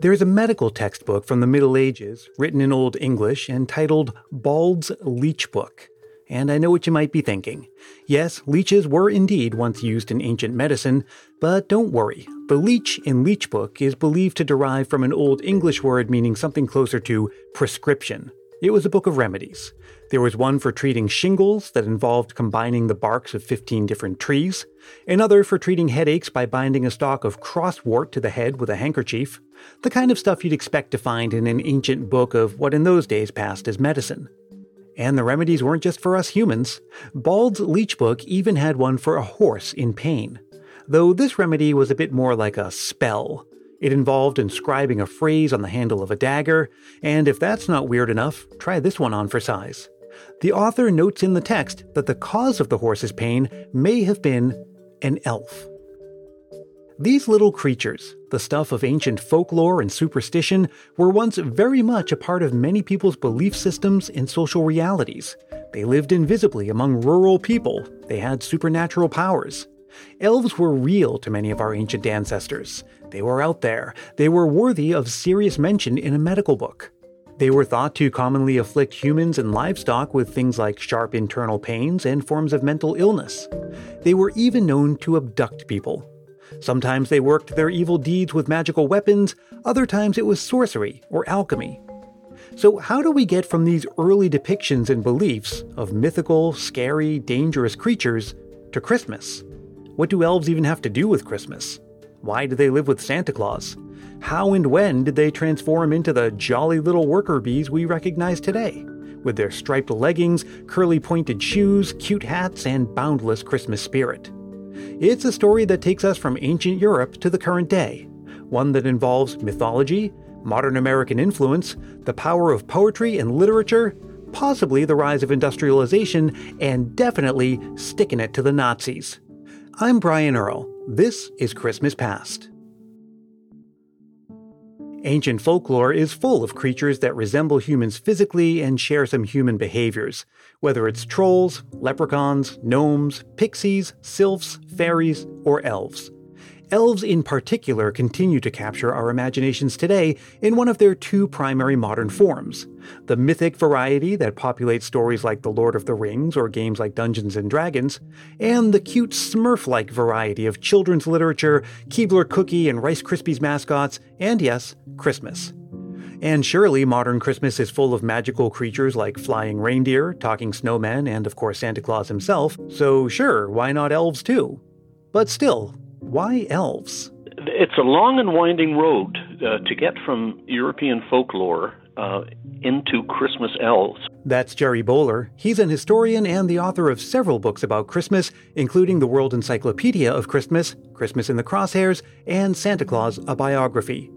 There's a medical textbook from the Middle Ages, written in Old English, and titled Bald's Leech Book. And I know what you might be thinking. Yes, leeches were indeed once used in ancient medicine, but don't worry. The leech in Leech Book is believed to derive from an Old English word meaning something closer to prescription. It was a book of remedies. There was one for treating shingles that involved combining the barks of 15 different trees, another for treating headaches by binding a stalk of crosswort to the head with a handkerchief, the kind of stuff you'd expect to find in an ancient book of what in those days passed as medicine. And the remedies weren't just for us humans. Bald's Leech Book even had one for a horse in pain. Though this remedy was a bit more like a spell. It involved inscribing a phrase on the handle of a dagger, and if that's not weird enough, try this one on for size. The author notes in the text that the cause of the horse's pain may have been an elf. These little creatures, the stuff of ancient folklore and superstition, were once very much a part of many people's belief systems and social realities. They lived invisibly among rural people, they had supernatural powers. Elves were real to many of our ancient ancestors. They were out there, they were worthy of serious mention in a medical book. They were thought to commonly afflict humans and livestock with things like sharp internal pains and forms of mental illness. They were even known to abduct people. Sometimes they worked their evil deeds with magical weapons, other times it was sorcery or alchemy. So, how do we get from these early depictions and beliefs of mythical, scary, dangerous creatures to Christmas? What do elves even have to do with Christmas? Why do they live with Santa Claus? How and when did they transform into the jolly little worker bees we recognize today? With their striped leggings, curly pointed shoes, cute hats, and boundless Christmas spirit. It's a story that takes us from ancient Europe to the current day, one that involves mythology, modern American influence, the power of poetry and literature, possibly the rise of industrialization, and definitely sticking it to the Nazis. I'm Brian Earl. This is Christmas Past. Ancient folklore is full of creatures that resemble humans physically and share some human behaviors, whether it's trolls, leprechauns, gnomes, pixies, sylphs, fairies, or elves. Elves in particular continue to capture our imaginations today in one of their two primary modern forms the mythic variety that populates stories like The Lord of the Rings or games like Dungeons and Dragons, and the cute smurf like variety of children's literature, Keebler cookie and Rice Krispies mascots, and yes, Christmas. And surely modern Christmas is full of magical creatures like flying reindeer, talking snowmen, and of course Santa Claus himself, so sure, why not elves too? But still, why elves? It's a long and winding road uh, to get from European folklore uh, into Christmas elves. That's Gerry Bowler. He's an historian and the author of several books about Christmas, including the World Encyclopedia of Christmas, Christmas in the Crosshairs, and Santa Claus, a biography.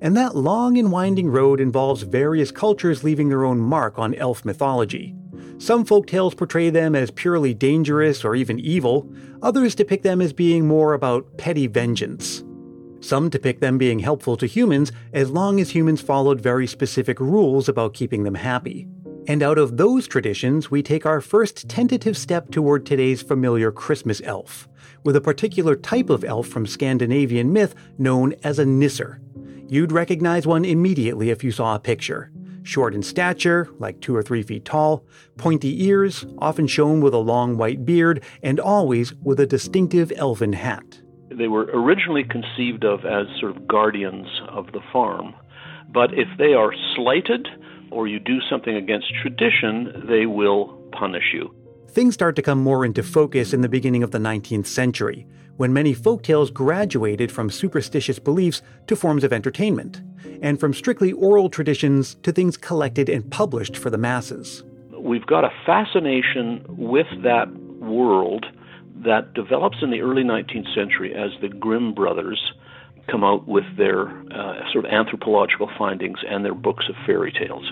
And that long and winding road involves various cultures leaving their own mark on elf mythology. Some folk tales portray them as purely dangerous or even evil, others depict them as being more about petty vengeance. Some depict them being helpful to humans as long as humans followed very specific rules about keeping them happy. And out of those traditions, we take our first tentative step toward today's familiar Christmas elf, with a particular type of elf from Scandinavian myth known as a nisser. You'd recognize one immediately if you saw a picture short in stature, like two or three feet tall, pointy ears, often shown with a long white beard, and always with a distinctive elfin hat. They were originally conceived of as sort of guardians of the farm, but if they are slighted or you do something against tradition, they will punish you. Things start to come more into focus in the beginning of the 19th century, when many folktales graduated from superstitious beliefs to forms of entertainment, and from strictly oral traditions to things collected and published for the masses. We've got a fascination with that world that develops in the early 19th century as the Grimm brothers come out with their uh, sort of anthropological findings and their books of fairy tales.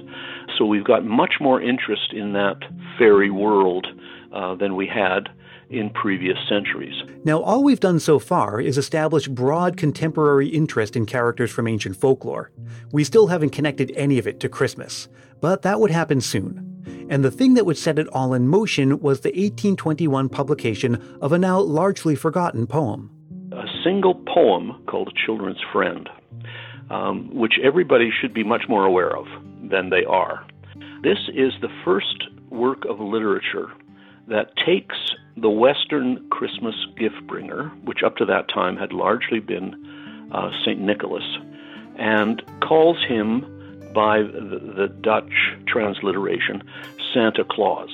So we've got much more interest in that fairy world uh, than we had in previous centuries. Now, all we've done so far is establish broad contemporary interest in characters from ancient folklore. We still haven't connected any of it to Christmas, but that would happen soon. And the thing that would set it all in motion was the 1821 publication of a now largely forgotten poem. A single poem called A Children's Friend um, which everybody should be much more aware of than they are. This is the first work of literature that takes the Western Christmas gift bringer, which up to that time had largely been uh, St. Nicholas, and calls him by the, the Dutch transliteration Santa Claus.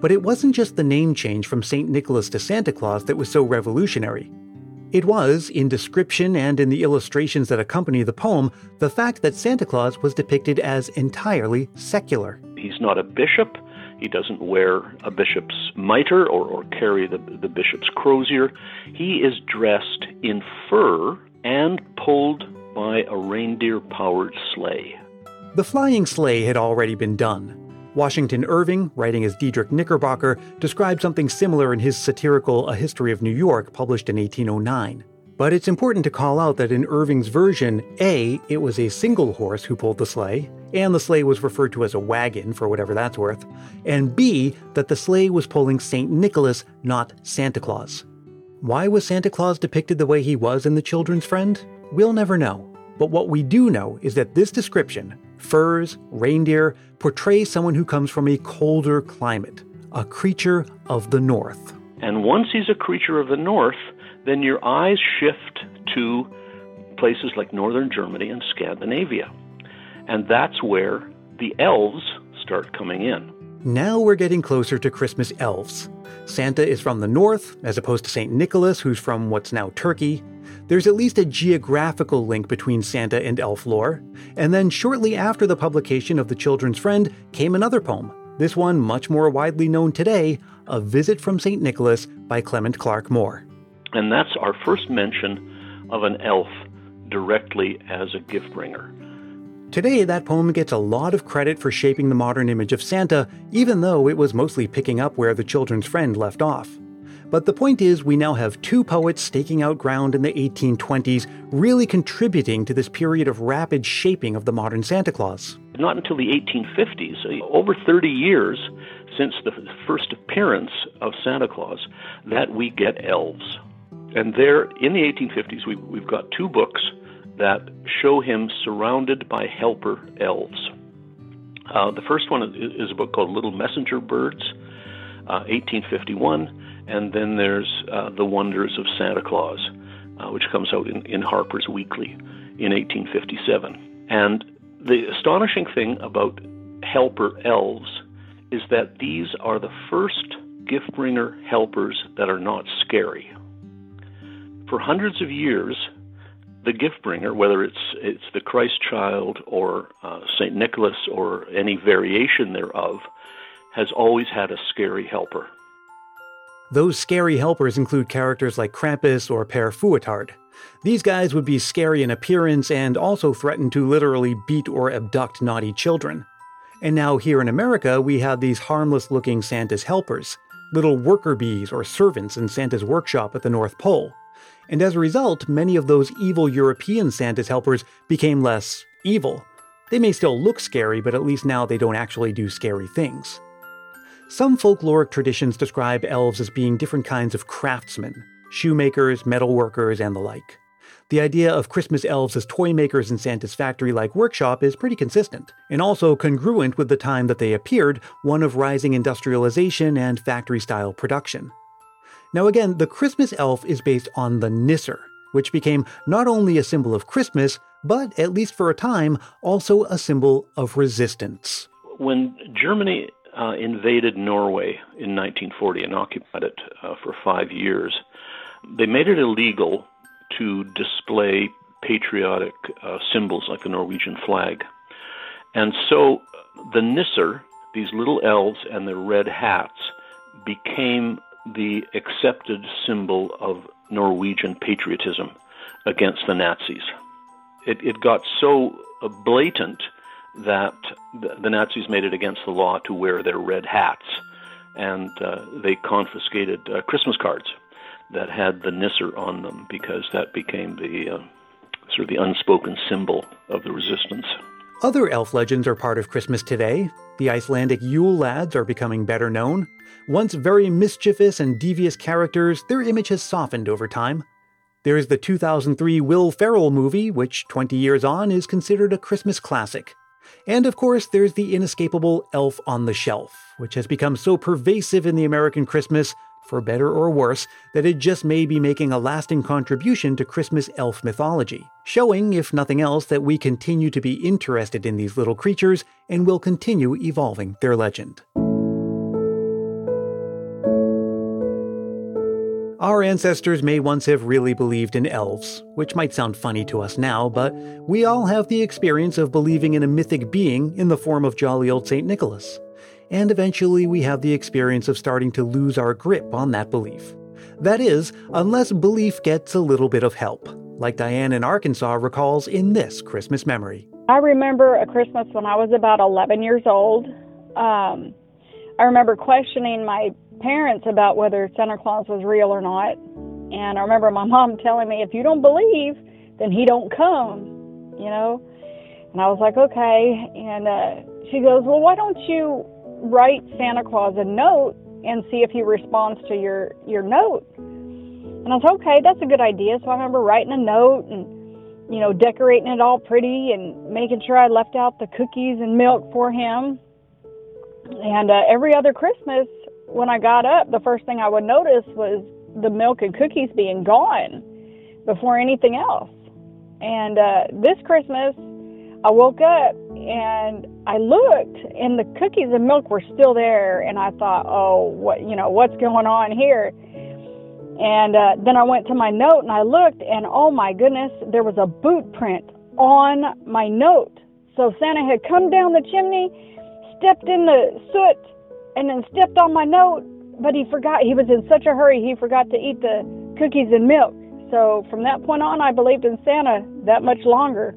But it wasn't just the name change from St. Nicholas to Santa Claus that was so revolutionary. It was, in description and in the illustrations that accompany the poem, the fact that Santa Claus was depicted as entirely secular. He's not a bishop. He doesn't wear a bishop's mitre or, or carry the, the bishop's crozier. He is dressed in fur and pulled by a reindeer powered sleigh. The flying sleigh had already been done. Washington Irving, writing as Diedrich Knickerbocker, described something similar in his satirical A History of New York, published in 1809. But it's important to call out that in Irving's version, A, it was a single horse who pulled the sleigh, and the sleigh was referred to as a wagon, for whatever that's worth, and B, that the sleigh was pulling St. Nicholas, not Santa Claus. Why was Santa Claus depicted the way he was in The Children's Friend? We'll never know. But what we do know is that this description, furs, reindeer, portrays someone who comes from a colder climate, a creature of the north. And once he's a creature of the north, then your eyes shift to places like northern Germany and Scandinavia. And that's where the elves start coming in. Now we're getting closer to Christmas elves. Santa is from the north, as opposed to St. Nicholas, who's from what's now Turkey. There's at least a geographical link between Santa and elf lore. And then, shortly after the publication of The Children's Friend, came another poem. This one, much more widely known today A Visit from St. Nicholas by Clement Clarke Moore. And that's our first mention of an elf directly as a gift bringer. Today, that poem gets a lot of credit for shaping the modern image of Santa, even though it was mostly picking up where The Children's Friend left off. But the point is, we now have two poets staking out ground in the 1820s, really contributing to this period of rapid shaping of the modern Santa Claus. Not until the 1850s, uh, over 30 years since the first appearance of Santa Claus, that we get elves. And there, in the 1850s, we, we've got two books that show him surrounded by helper elves. Uh, the first one is, a book called Little Messenger Birds, uh, 1851 and then there's uh, The Wonders of Santa Claus, uh, which comes out in, in Harper's Weekly in 1857. And the astonishing thing about helper elves is that these are the first gift bringer helpers that are not scary. For hundreds of years, the gift bringer, whether it's it's the Christ Child or uh, Saint Nicholas or any variation thereof, has always had a scary helper. Those scary helpers include characters like Krampus or Père Fouettard. These guys would be scary in appearance and also threaten to literally beat or abduct naughty children. And now, here in America, we have these harmless looking Santa's helpers, little worker bees or servants in Santa's workshop at the North Pole. And as a result, many of those evil European Santa's helpers became less evil. They may still look scary, but at least now they don't actually do scary things. Some folkloric traditions describe elves as being different kinds of craftsmen shoemakers, metalworkers, and the like. The idea of Christmas elves as toy makers in Santa's factory like workshop is pretty consistent, and also congruent with the time that they appeared, one of rising industrialization and factory style production. Now, again, the Christmas elf is based on the Nisser, which became not only a symbol of Christmas, but, at least for a time, also a symbol of resistance. When Germany uh, invaded Norway in 1940 and occupied it uh, for five years, they made it illegal to display patriotic uh, symbols like the Norwegian flag. And so the Nisser, these little elves and their red hats, became the accepted symbol of Norwegian patriotism against the Nazis. It, it got so blatant that the Nazis made it against the law to wear their red hats, and uh, they confiscated uh, Christmas cards that had the Nisser on them because that became the uh, sort of the unspoken symbol of the resistance. Other elf legends are part of Christmas today. The Icelandic Yule lads are becoming better known. Once very mischievous and devious characters, their image has softened over time. There's the 2003 Will Ferrell movie, which 20 years on is considered a Christmas classic. And of course, there's the inescapable Elf on the Shelf, which has become so pervasive in the American Christmas, for better or worse, that it just may be making a lasting contribution to Christmas elf mythology, showing, if nothing else, that we continue to be interested in these little creatures and will continue evolving their legend. Our ancestors may once have really believed in elves, which might sound funny to us now, but we all have the experience of believing in a mythic being in the form of jolly old St. Nicholas. And eventually we have the experience of starting to lose our grip on that belief. That is, unless belief gets a little bit of help, like Diane in Arkansas recalls in this Christmas memory. I remember a Christmas when I was about 11 years old. Um, I remember questioning my parents about whether Santa Claus was real or not. And I remember my mom telling me, if you don't believe, then he don't come, you know? And I was like, okay. And uh, she goes, well, why don't you write Santa Claus a note and see if he responds to your, your note? And I was okay, that's a good idea. So I remember writing a note and, you know, decorating it all pretty and making sure I left out the cookies and milk for him. And uh, every other Christmas, when I got up, the first thing I would notice was the milk and cookies being gone before anything else. And uh, this Christmas, I woke up and I looked, and the cookies and milk were still there. And I thought, oh, what you know, what's going on here? And uh, then I went to my note and I looked, and oh my goodness, there was a boot print on my note. So Santa had come down the chimney, stepped in the soot, and then stepped on my note, but he forgot. He was in such a hurry, he forgot to eat the cookies and milk. So from that point on, I believed in Santa that much longer.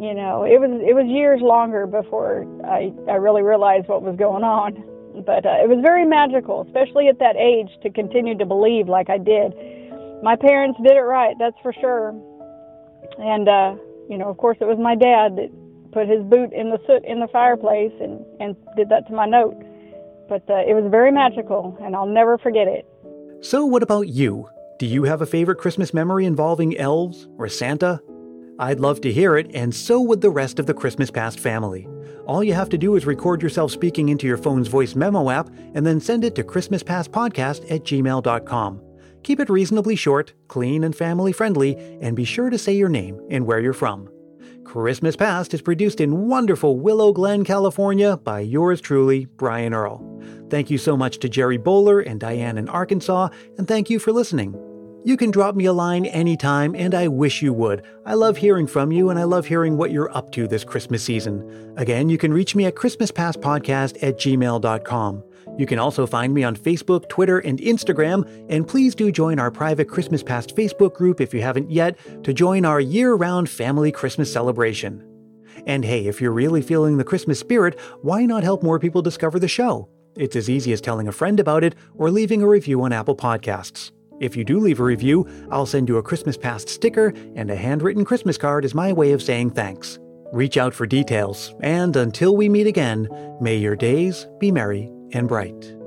You know, it was it was years longer before I I really realized what was going on. But uh, it was very magical, especially at that age, to continue to believe like I did. My parents did it right, that's for sure. And uh, you know, of course, it was my dad that put his boot in the soot in the fireplace and and did that to my note but uh, it was very magical, and I'll never forget it. So, what about you? Do you have a favorite Christmas memory involving elves or Santa? I'd love to hear it, and so would the rest of the Christmas Past family. All you have to do is record yourself speaking into your phone's voice memo app and then send it to ChristmasPastPodcast at gmail.com. Keep it reasonably short, clean, and family friendly, and be sure to say your name and where you're from. Christmas Past is produced in wonderful Willow Glen, California by yours truly, Brian Earl. Thank you so much to Gerry Bowler and Diane in Arkansas, and thank you for listening. You can drop me a line anytime, and I wish you would. I love hearing from you, and I love hearing what you're up to this Christmas season. Again, you can reach me at ChristmasPastPodcast at gmail.com. You can also find me on Facebook, Twitter, and Instagram, and please do join our private Christmas Past Facebook group if you haven't yet to join our year round family Christmas celebration. And hey, if you're really feeling the Christmas spirit, why not help more people discover the show? It's as easy as telling a friend about it or leaving a review on Apple Podcasts. If you do leave a review, I'll send you a Christmas Past sticker and a handwritten Christmas card as my way of saying thanks. Reach out for details, and until we meet again, may your days be merry and bright.